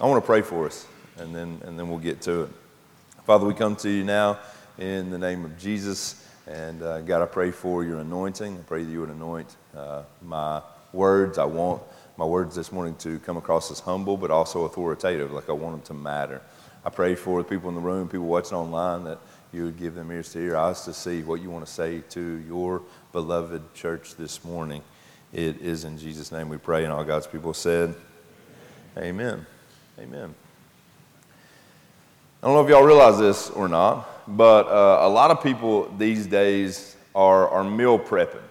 I want to pray for us, and then, and then we'll get to it. Father, we come to you now in the name of Jesus. And uh, God, I pray for your anointing. I pray that you would anoint uh, my words. I want my words this morning to come across as humble, but also authoritative, like I want them to matter. I pray for the people in the room, people watching online, that you would give them ears to hear, eyes to see what you want to say to your beloved church this morning. It is in Jesus' name we pray, and all God's people said, Amen. Amen. I don't know if y'all realize this or not, but uh, a lot of people these days are, are meal prepping.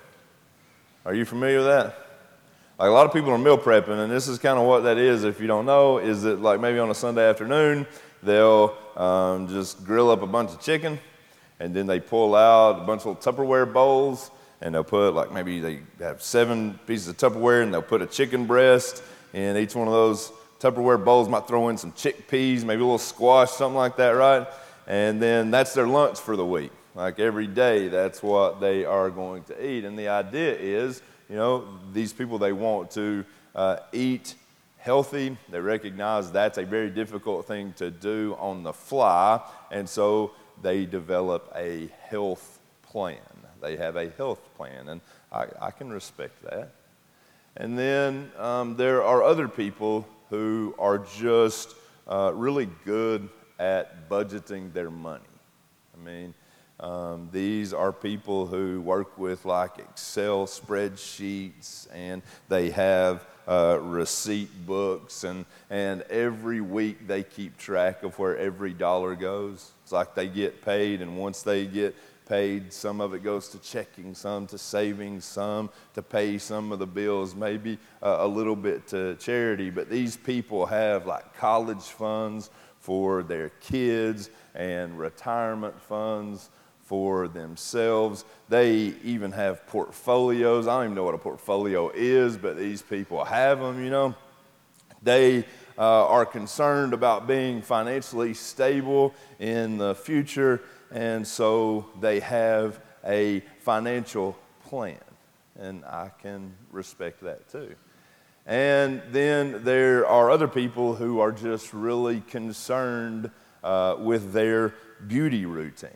Are you familiar with that? Like a lot of people are meal prepping, and this is kind of what that is. If you don't know, is that like maybe on a Sunday afternoon they'll um, just grill up a bunch of chicken, and then they pull out a bunch of Tupperware bowls, and they'll put like maybe they have seven pieces of Tupperware, and they'll put a chicken breast in each one of those Tupperware bowls. Might throw in some chickpeas, maybe a little squash, something like that, right? and then that's their lunch for the week. Like every day, that's what they are going to eat. And the idea is, you know, these people, they want to uh, eat healthy. They recognize that's a very difficult thing to do on the fly. And so they develop a health plan. They have a health plan. And I, I can respect that. And then um, there are other people who are just uh, really good at budgeting their money. I mean, um, these are people who work with like Excel spreadsheets and they have uh, receipt books, and, and every week they keep track of where every dollar goes. It's like they get paid, and once they get paid, some of it goes to checking, some to savings, some to pay some of the bills, maybe a little bit to charity. But these people have like college funds for their kids and retirement funds for themselves. They even have portfolios. I don't even know what a portfolio is, but these people have them, you know. They uh, are concerned about being financially stable in the future, and so they have a financial plan. And I can respect that too. And then there are other people who are just really concerned uh, with their beauty routine.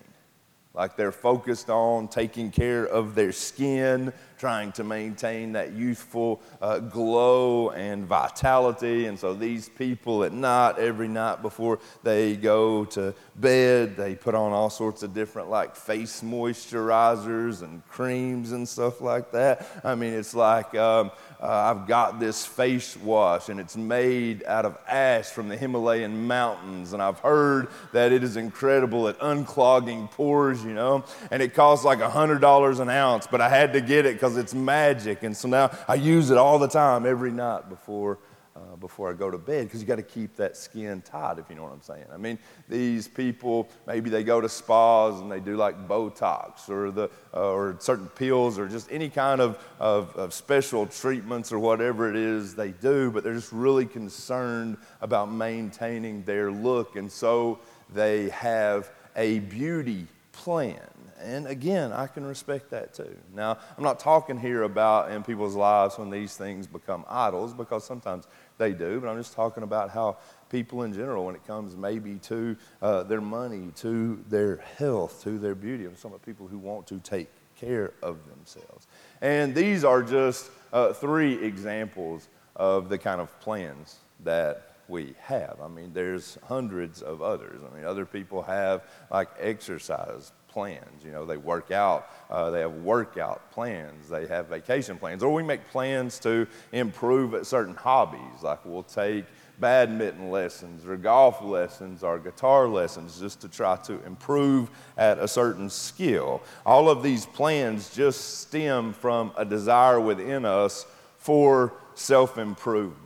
Like they're focused on taking care of their skin, trying to maintain that youthful uh, glow and vitality. And so these people at night, every night before they go to bed, they put on all sorts of different like face moisturizers and creams and stuff like that. I mean, it's like um, uh, I've got this face wash and it's made out of ash from the Himalayan mountains. And I've heard that it is incredible at unclogging pores, you know, and it costs like $100 an ounce, but I had to get it because it's magic. And so now I use it all the time, every night before, uh, before I go to bed, because you got to keep that skin tight, if you know what I'm saying. I mean, these people, maybe they go to spas and they do like Botox or, the, uh, or certain pills or just any kind of, of, of special treatments or whatever it is they do, but they're just really concerned about maintaining their look. And so they have a beauty plan. And again, I can respect that too. Now, I'm not talking here about in people's lives when these things become idols, because sometimes they do, but I'm just talking about how people in general, when it comes maybe to uh, their money, to their health, to their beauty, some of the people who want to take care of themselves. And these are just uh, three examples of the kind of plans that we have. I mean, there's hundreds of others. I mean, other people have like exercise plans. You know, they work out, uh, they have workout plans, they have vacation plans, or we make plans to improve at certain hobbies. Like we'll take badminton lessons or golf lessons or guitar lessons just to try to improve at a certain skill. All of these plans just stem from a desire within us for self improvement.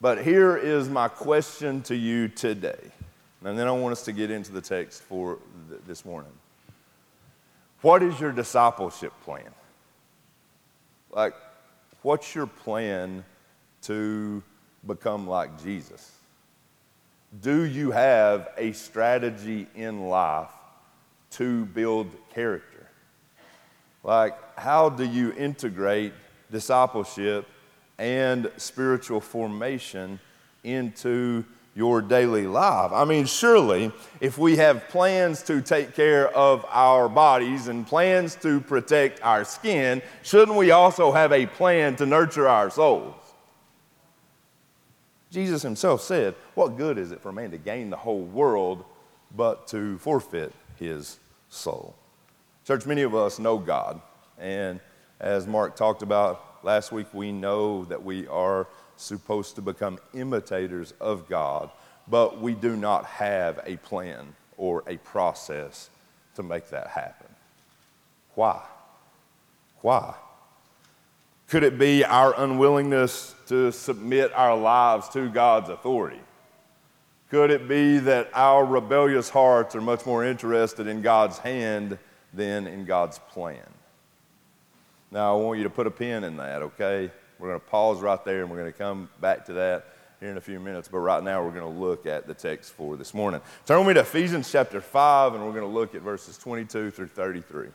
But here is my question to you today. And then I want us to get into the text for th- this morning. What is your discipleship plan? Like, what's your plan to become like Jesus? Do you have a strategy in life to build character? Like, how do you integrate discipleship and spiritual formation into your daily life. I mean, surely, if we have plans to take care of our bodies and plans to protect our skin, shouldn't we also have a plan to nurture our souls? Jesus himself said, What good is it for man to gain the whole world but to forfeit his soul? Church, many of us know God. And as Mark talked about last week, we know that we are supposed to become imitators of God, but we do not have a plan or a process to make that happen. Why? Why? Could it be our unwillingness to submit our lives to God's authority? Could it be that our rebellious hearts are much more interested in God's hand than in God's plan? Now, I want you to put a pin in that, okay? We're going to pause right there and we're going to come back to that here in a few minutes. But right now, we're going to look at the text for this morning. Turn with me to Ephesians chapter 5, and we're going to look at verses 22 through 33.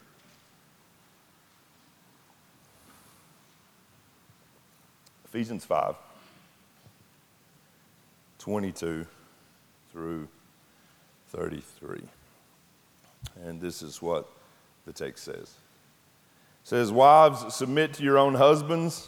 Ephesians 5, 22 through 33. And this is what the text says. It says, Wives, submit to your own husbands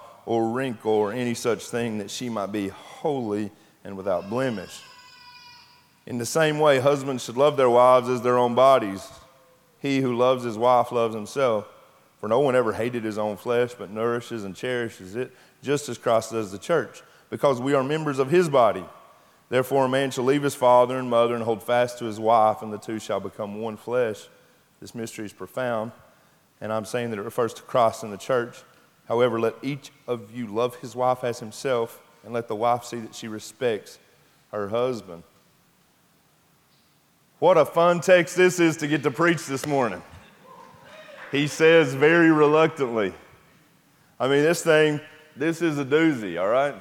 or wrinkle or any such thing, that she might be holy and without blemish. In the same way, husbands should love their wives as their own bodies. He who loves his wife loves himself. For no one ever hated his own flesh, but nourishes and cherishes it, just as Christ does the church, because we are members of his body. Therefore, a man shall leave his father and mother and hold fast to his wife, and the two shall become one flesh. This mystery is profound, and I'm saying that it refers to Christ and the church. However, let each of you love his wife as himself, and let the wife see that she respects her husband. What a fun text this is to get to preach this morning. He says very reluctantly. I mean, this thing, this is a doozy, all right?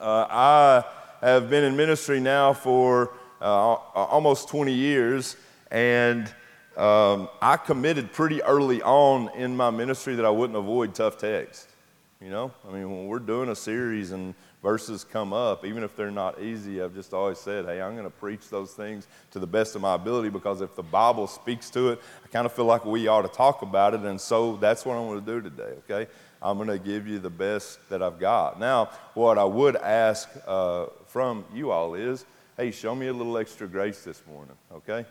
Uh, I have been in ministry now for uh, almost 20 years, and um, I committed pretty early on in my ministry that I wouldn't avoid tough text. You know, I mean, when we're doing a series and verses come up, even if they're not easy, I've just always said, hey, I'm going to preach those things to the best of my ability because if the Bible speaks to it, I kind of feel like we ought to talk about it. And so that's what I'm going to do today, okay? I'm going to give you the best that I've got. Now, what I would ask uh, from you all is, hey, show me a little extra grace this morning, okay?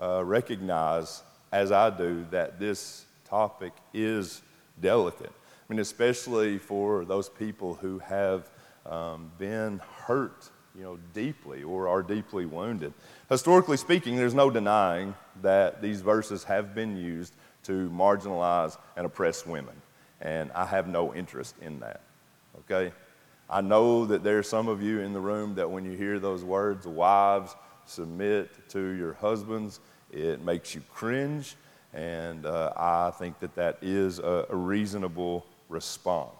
Uh, recognize, as I do, that this topic is delicate. I mean, especially for those people who have um, been hurt, you know, deeply or are deeply wounded. Historically speaking, there's no denying that these verses have been used to marginalize and oppress women. And I have no interest in that. Okay? I know that there are some of you in the room that when you hear those words, wives, submit to your husbands. It makes you cringe, and uh, I think that that is a, a reasonable response.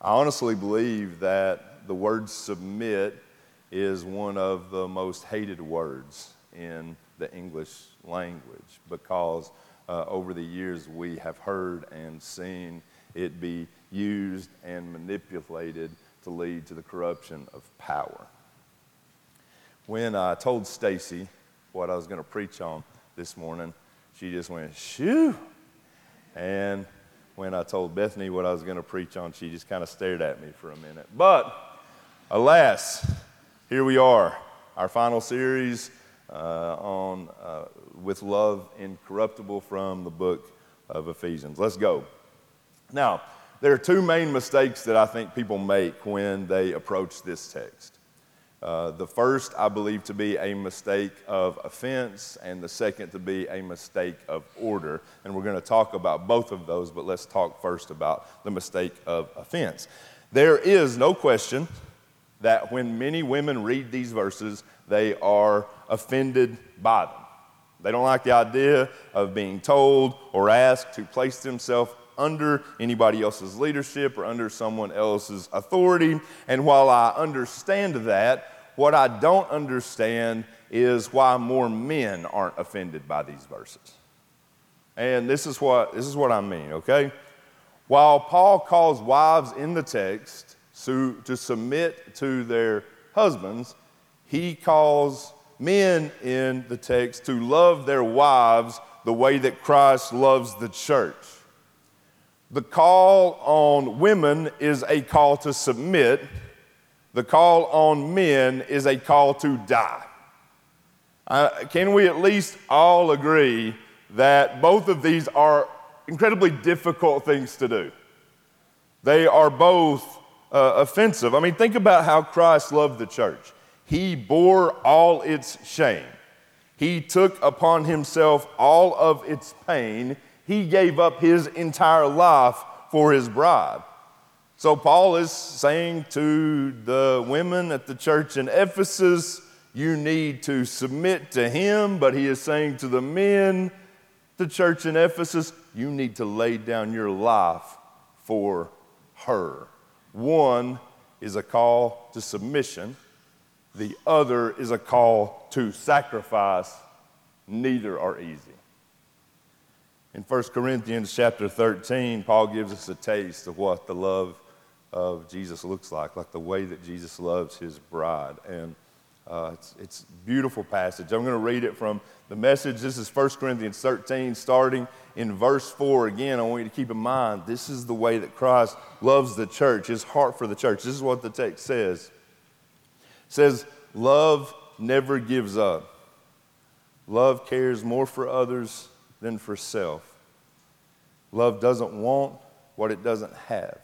I honestly believe that the word submit is one of the most hated words in the English language because uh, over the years we have heard and seen it be used and manipulated to lead to the corruption of power when I told Stacy what I was going to preach on this morning, she just went, shoo. And when I told Bethany what I was going to preach on, she just kind of stared at me for a minute. But alas, here we are, our final series uh, on uh, with love incorruptible from the book of Ephesians. Let's go. Now, there are two main mistakes that I think people make when they approach this text. Uh, the first, I believe, to be a mistake of offense, and the second to be a mistake of order. And we're going to talk about both of those, but let's talk first about the mistake of offense. There is no question that when many women read these verses, they are offended by them. They don't like the idea of being told or asked to place themselves under anybody else's leadership or under someone else's authority. And while I understand that, what I don't understand is why more men aren't offended by these verses. And this is what, this is what I mean, okay? While Paul calls wives in the text to, to submit to their husbands, he calls men in the text to love their wives the way that Christ loves the church. The call on women is a call to submit, the call on men is a call to die. Uh, can we at least all agree that both of these are incredibly difficult things to do? They are both uh, offensive. I mean, think about how Christ loved the church. He bore all its shame, He took upon Himself all of its pain. He gave up His entire life for His bride. So, Paul is saying to the women at the church in Ephesus, you need to submit to him, but he is saying to the men, the church in Ephesus, you need to lay down your life for her. One is a call to submission, the other is a call to sacrifice. Neither are easy. In 1 Corinthians chapter 13, Paul gives us a taste of what the love of Jesus looks like, like the way that Jesus loves his bride. And uh, it's, it's a beautiful passage. I'm going to read it from the message. This is 1 Corinthians 13, starting in verse 4. Again, I want you to keep in mind this is the way that Christ loves the church, his heart for the church. This is what the text says. It says, Love never gives up. Love cares more for others than for self. Love doesn't want what it doesn't have.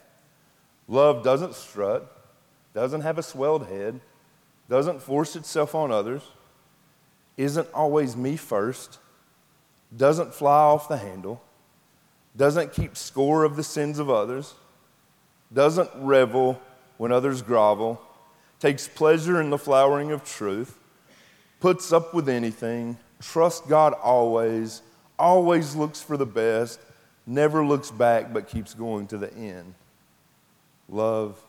Love doesn't strut, doesn't have a swelled head, doesn't force itself on others, isn't always me first, doesn't fly off the handle, doesn't keep score of the sins of others, doesn't revel when others grovel, takes pleasure in the flowering of truth, puts up with anything, trusts God always, always looks for the best, never looks back but keeps going to the end. Love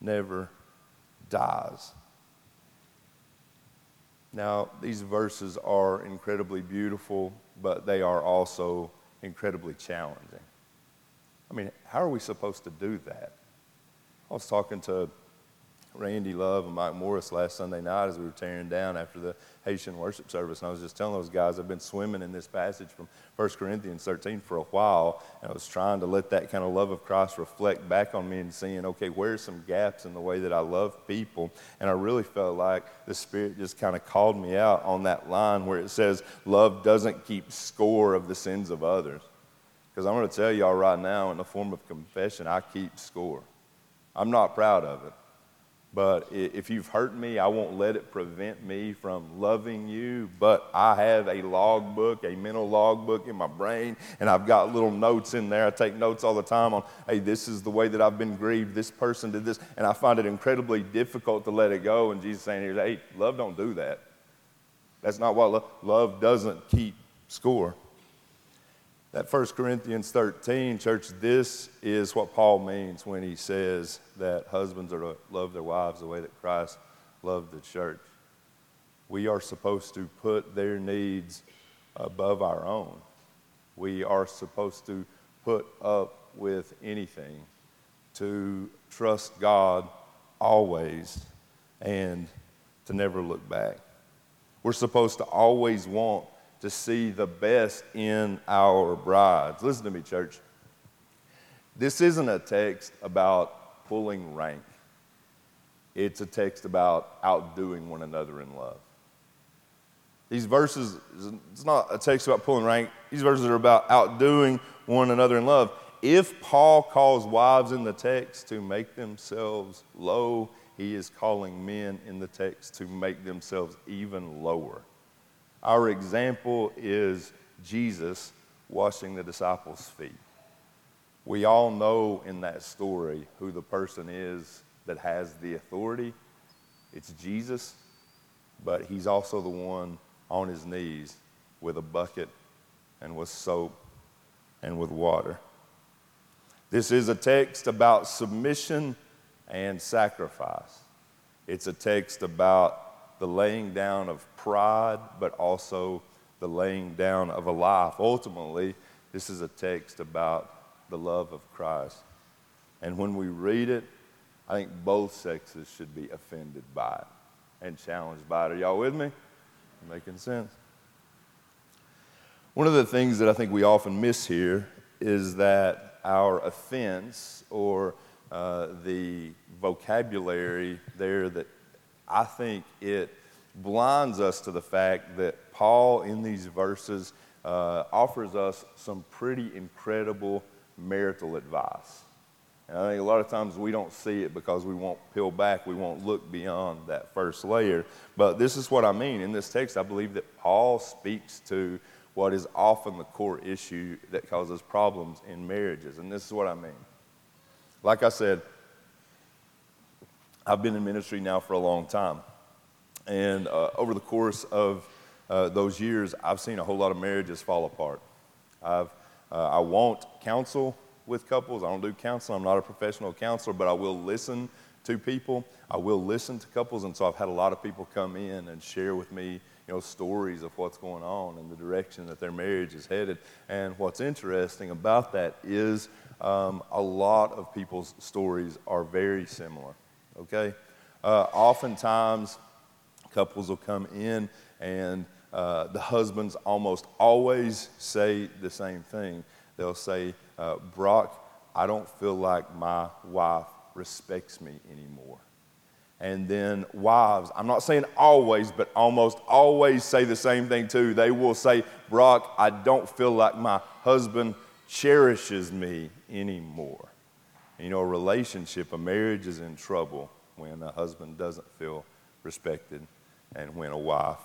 never dies. Now, these verses are incredibly beautiful, but they are also incredibly challenging. I mean, how are we supposed to do that? I was talking to Randy Love and Mike Morris last Sunday night as we were tearing down after the Haitian worship service. And I was just telling those guys I've been swimming in this passage from 1 Corinthians 13 for a while. And I was trying to let that kind of love of Christ reflect back on me and seeing, okay, where's some gaps in the way that I love people? And I really felt like the Spirit just kind of called me out on that line where it says, love doesn't keep score of the sins of others. Because I'm going to tell y'all right now, in the form of confession, I keep score. I'm not proud of it. But if you've hurt me, I won't let it prevent me from loving you. But I have a logbook, a mental logbook in my brain, and I've got little notes in there. I take notes all the time on, hey, this is the way that I've been grieved. This person did this. And I find it incredibly difficult to let it go. And Jesus saying here, hey, love don't do that. That's not what love, love doesn't keep score. That 1 Corinthians 13, church, this is what Paul means when he says that husbands are to love their wives the way that Christ loved the church. We are supposed to put their needs above our own. We are supposed to put up with anything, to trust God always, and to never look back. We're supposed to always want to see the best in our brides. Listen to me, church. This isn't a text about pulling rank, it's a text about outdoing one another in love. These verses, it's not a text about pulling rank. These verses are about outdoing one another in love. If Paul calls wives in the text to make themselves low, he is calling men in the text to make themselves even lower. Our example is Jesus washing the disciples' feet. We all know in that story who the person is that has the authority. It's Jesus. but he's also the one on his knees with a bucket and with soap and with water. This is a text about submission and sacrifice. It's a text about the laying down of pride, but also the laying down of a life. Ultimately, this is a text about the love of Christ. And when we read it, I think both sexes should be offended by it and challenged by it. Are y'all with me? Making sense? One of the things that I think we often miss here is that our offense or uh, the vocabulary there that I think it blinds us to the fact that Paul in these verses uh, offers us some pretty incredible marital advice. And I think a lot of times we don't see it because we won't peel back, we won't look beyond that first layer. But this is what I mean. In this text, I believe that Paul speaks to what is often the core issue that causes problems in marriages. And this is what I mean. Like I said, I've been in ministry now for a long time. And uh, over the course of uh, those years, I've seen a whole lot of marriages fall apart. I've, uh, I won't counsel with couples. I don't do counseling. I'm not a professional counselor, but I will listen to people. I will listen to couples. And so I've had a lot of people come in and share with me, you know, stories of what's going on and the direction that their marriage is headed. And what's interesting about that is um, a lot of people's stories are very similar, okay? Uh, oftentimes, couples will come in and uh, the husbands almost always say the same thing. They'll say, uh, Brock, I don't feel like my wife respects me anymore. And then wives, I'm not saying always, but almost always say the same thing too. They will say, Brock, I don't feel like my husband cherishes me anymore. You know, a relationship, a marriage is in trouble when a husband doesn't feel respected and when a wife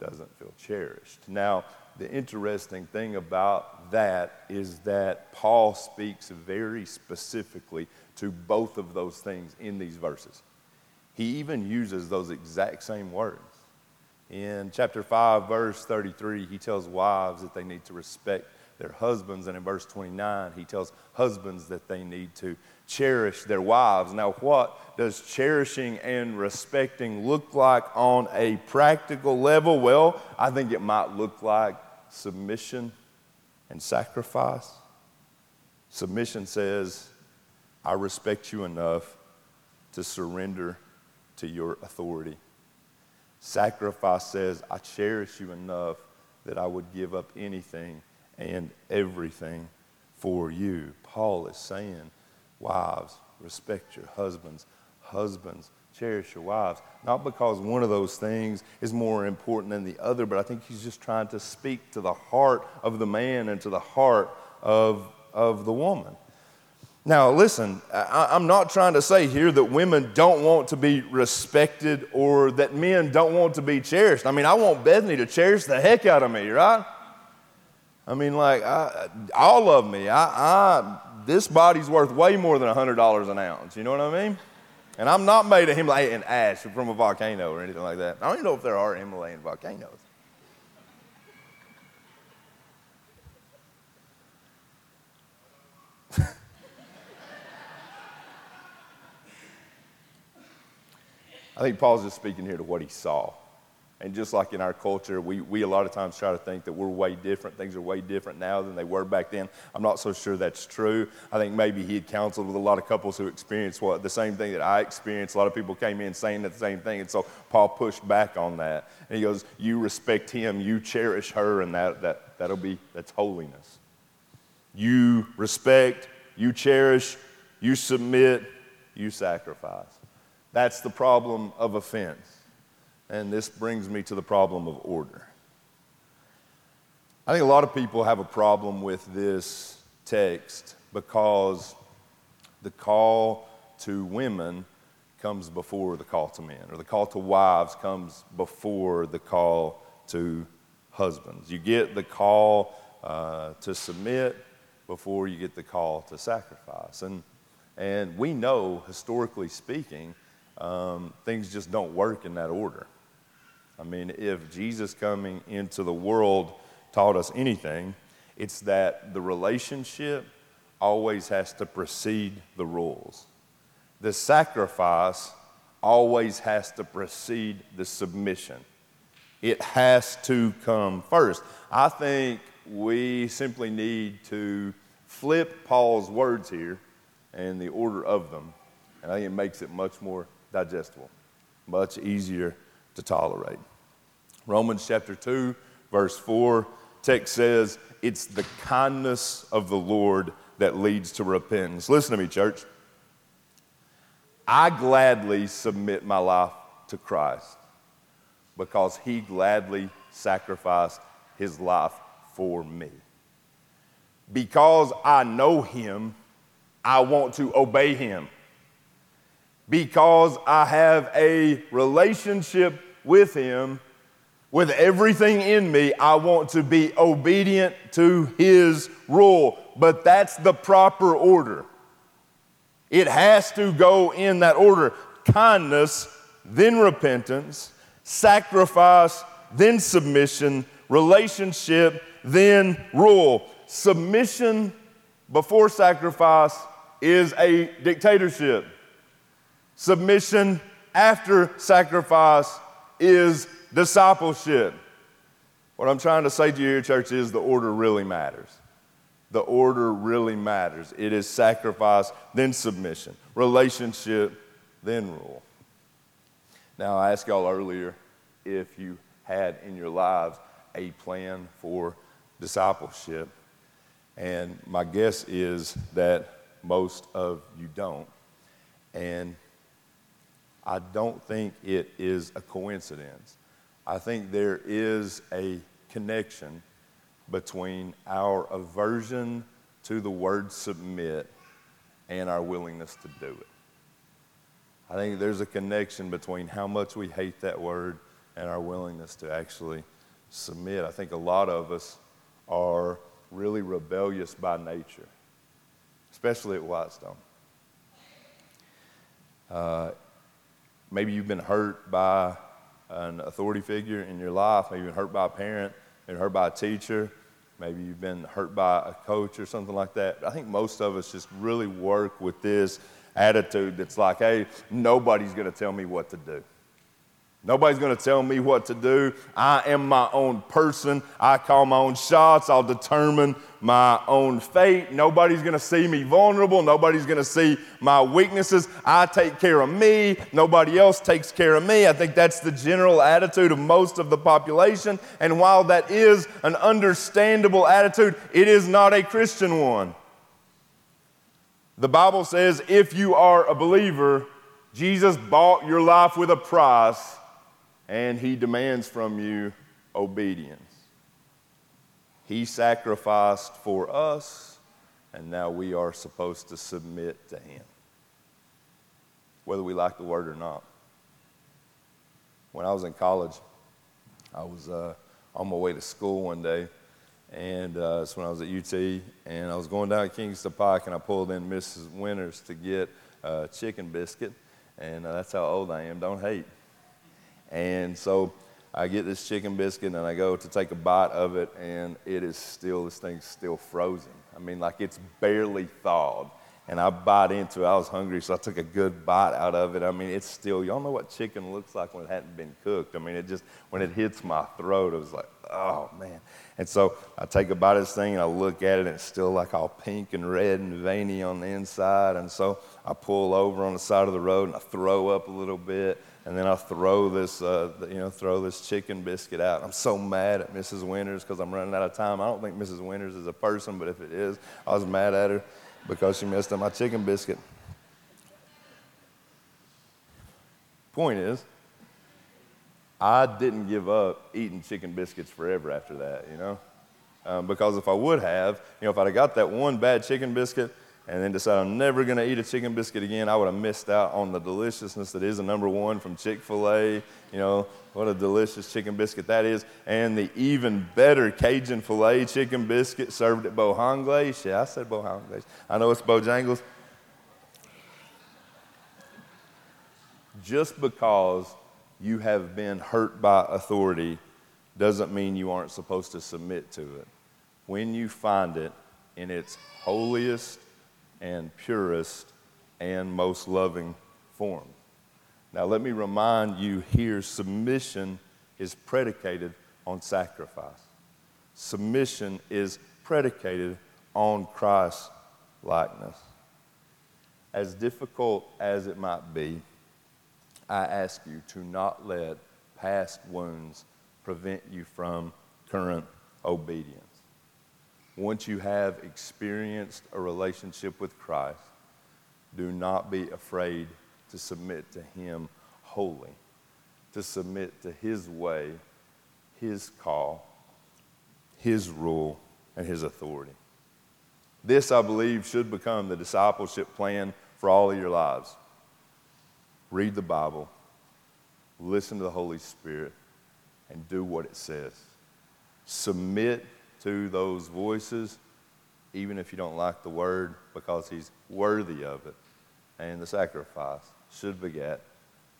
doesn't feel cherished. Now, the interesting thing about that is that Paul speaks very specifically to both of those things in these verses. He even uses those exact same words. In chapter 5, verse 33, he tells wives that they need to respect their husbands. And in verse 29, he tells husbands that they need to cherish their wives. Now, what does cherishing and respecting look like on a practical level? Well, I think it might look like submission and sacrifice. Submission says, I respect you enough to surrender to your authority. Sacrifice says, I cherish you enough that I would give up anything and everything for you. Paul is saying, Wives, respect your husbands. Husbands, cherish your wives. Not because one of those things is more important than the other, but I think he's just trying to speak to the heart of the man and to the heart of, of the woman. Now, listen, I, I'm not trying to say here that women don't want to be respected or that men don't want to be cherished. I mean, I want Bethany to cherish the heck out of me, right? I mean, like, I, all of me. I, I, this body's worth way more than $100 an ounce. You know what I mean? And I'm not made of Himalayan ash from a volcano or anything like that. I don't even know if there are Himalayan volcanoes. I think Paul's just speaking here to what he saw. And just like in our culture, we, we a lot of times try to think that we're way different. Things are way different now than they were back then. I'm not so sure that's true. I think maybe he had counseled with a lot of couples who experienced what the same thing that I experienced. A lot of people came in saying the same thing. And so Paul pushed back on that. And he goes, You respect him, you cherish her, and that, that, that'll be, that's holiness. You respect, you cherish, you submit, you sacrifice. That's the problem of offense. And this brings me to the problem of order. I think a lot of people have a problem with this text because the call to women comes before the call to men, or the call to wives comes before the call to husbands. You get the call uh, to submit before you get the call to sacrifice. And, and we know, historically speaking, um, things just don't work in that order. I mean, if Jesus coming into the world taught us anything, it's that the relationship always has to precede the rules. The sacrifice always has to precede the submission. It has to come first. I think we simply need to flip Paul's words here and the order of them, and I think it makes it much more digestible, much easier to tolerate. Romans chapter 2, verse 4, text says, It's the kindness of the Lord that leads to repentance. Listen to me, church. I gladly submit my life to Christ because he gladly sacrificed his life for me. Because I know him, I want to obey him. Because I have a relationship with him, with everything in me, I want to be obedient to his rule. But that's the proper order. It has to go in that order kindness, then repentance, sacrifice, then submission, relationship, then rule. Submission before sacrifice is a dictatorship. Submission after sacrifice is discipleship. What I'm trying to say to you, here, church, is the order really matters. The order really matters. It is sacrifice, then submission, relationship, then rule. Now, I asked y'all earlier if you had in your lives a plan for discipleship. And my guess is that most of you don't. And I don't think it is a coincidence. I think there is a connection between our aversion to the word submit and our willingness to do it. I think there's a connection between how much we hate that word and our willingness to actually submit. I think a lot of us are really rebellious by nature, especially at White Stone. Uh, maybe you've been hurt by an authority figure in your life, maybe you've been hurt by a parent, been hurt by a teacher, maybe you've been hurt by a coach or something like that. I think most of us just really work with this attitude that's like, hey, nobody's going to tell me what to do. Nobody's going to tell me what to do. I am my own person. I call my own shots. I'll determine my own fate. Nobody's going to see me vulnerable. Nobody's going to see my weaknesses. I take care of me. Nobody else takes care of me. I think that's the general attitude of most of the population. And while that is an understandable attitude, it is not a Christian one. The Bible says if you are a believer, Jesus bought your life with a price and he demands from you obedience. He sacrificed for us, and now we are supposed to submit to him, whether we like the word or not. When I was in college, I was uh, on my way to school one day, and uh, that's when I was at UT, and I was going down Kingston Pike, and I pulled in Mrs. Winters to get a chicken biscuit, and uh, that's how old I am. Don't hate. And so I get this chicken biscuit and I go to take a bite of it, and it is still, this thing's still frozen. I mean, like it's barely thawed. And I bite into it. I was hungry, so I took a good bite out of it. I mean, it's still, y'all know what chicken looks like when it hadn't been cooked. I mean, it just, when it hits my throat, it was like, oh man. And so I take a bite of this thing and I look at it, and it's still like all pink and red and veiny on the inside. And so I pull over on the side of the road and I throw up a little bit and then I'll throw this, uh, you know, throw this chicken biscuit out. I'm so mad at Mrs. Winters because I'm running out of time. I don't think Mrs. Winters is a person, but if it is, I was mad at her because she messed up my chicken biscuit. Point is, I didn't give up eating chicken biscuits forever after that, you know, um, because if I would have, you know, if I'd have got that one bad chicken biscuit and then decided I'm never going to eat a chicken biscuit again, I would have missed out on the deliciousness that is a number one from Chick fil A. You know, what a delicious chicken biscuit that is. And the even better Cajun filet chicken biscuit served at Bohonglace. Yeah, I said Bohonglace. I know it's Bojangles. Just because you have been hurt by authority doesn't mean you aren't supposed to submit to it. When you find it in its holiest and purest and most loving form. Now, let me remind you here submission is predicated on sacrifice. Submission is predicated on Christ's likeness. As difficult as it might be, I ask you to not let past wounds prevent you from current obedience. Once you have experienced a relationship with Christ, do not be afraid to submit to Him wholly, to submit to His way, His call, His rule, and His authority. This, I believe, should become the discipleship plan for all of your lives. Read the Bible, listen to the Holy Spirit, and do what it says. Submit to those voices, even if you don't like the word, because He's worthy of it. And the sacrifice should beget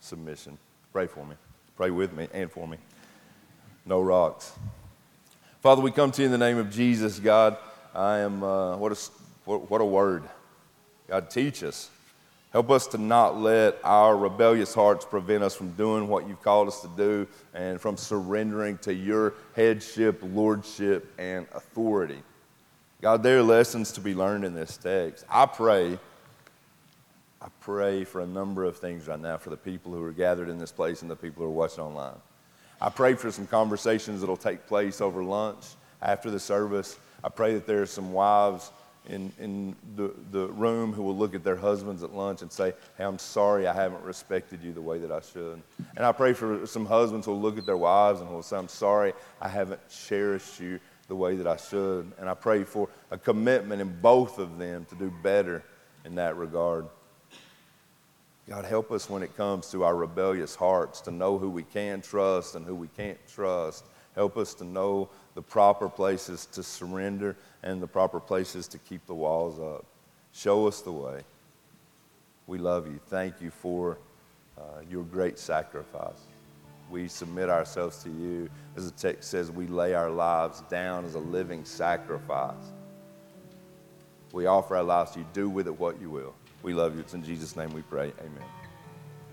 submission. Pray for me. Pray with me and for me. No rocks. Father, we come to you in the name of Jesus, God. I am, uh, what, a, what, what a word. God, teach us. Help us to not let our rebellious hearts prevent us from doing what you've called us to do and from surrendering to your headship, lordship, and authority. God, there are lessons to be learned in this text. I pray, I pray for a number of things right now for the people who are gathered in this place and the people who are watching online. I pray for some conversations that will take place over lunch after the service. I pray that there are some wives in, in the, the room who will look at their husbands at lunch and say, Hey, I'm sorry I haven't respected you the way that I should. And I pray for some husbands who will look at their wives and will say, I'm sorry I haven't cherished you the way that I should. And I pray for a commitment in both of them to do better in that regard. God, help us when it comes to our rebellious hearts to know who we can trust and who we can't trust. Help us to know the proper places to surrender and the proper places to keep the walls up. Show us the way. We love you. Thank you for uh, your great sacrifice. We submit ourselves to you. As the text says, we lay our lives down as a living sacrifice. We offer our lives to you. Do with it what you will. We love you. It's in Jesus' name we pray. Amen.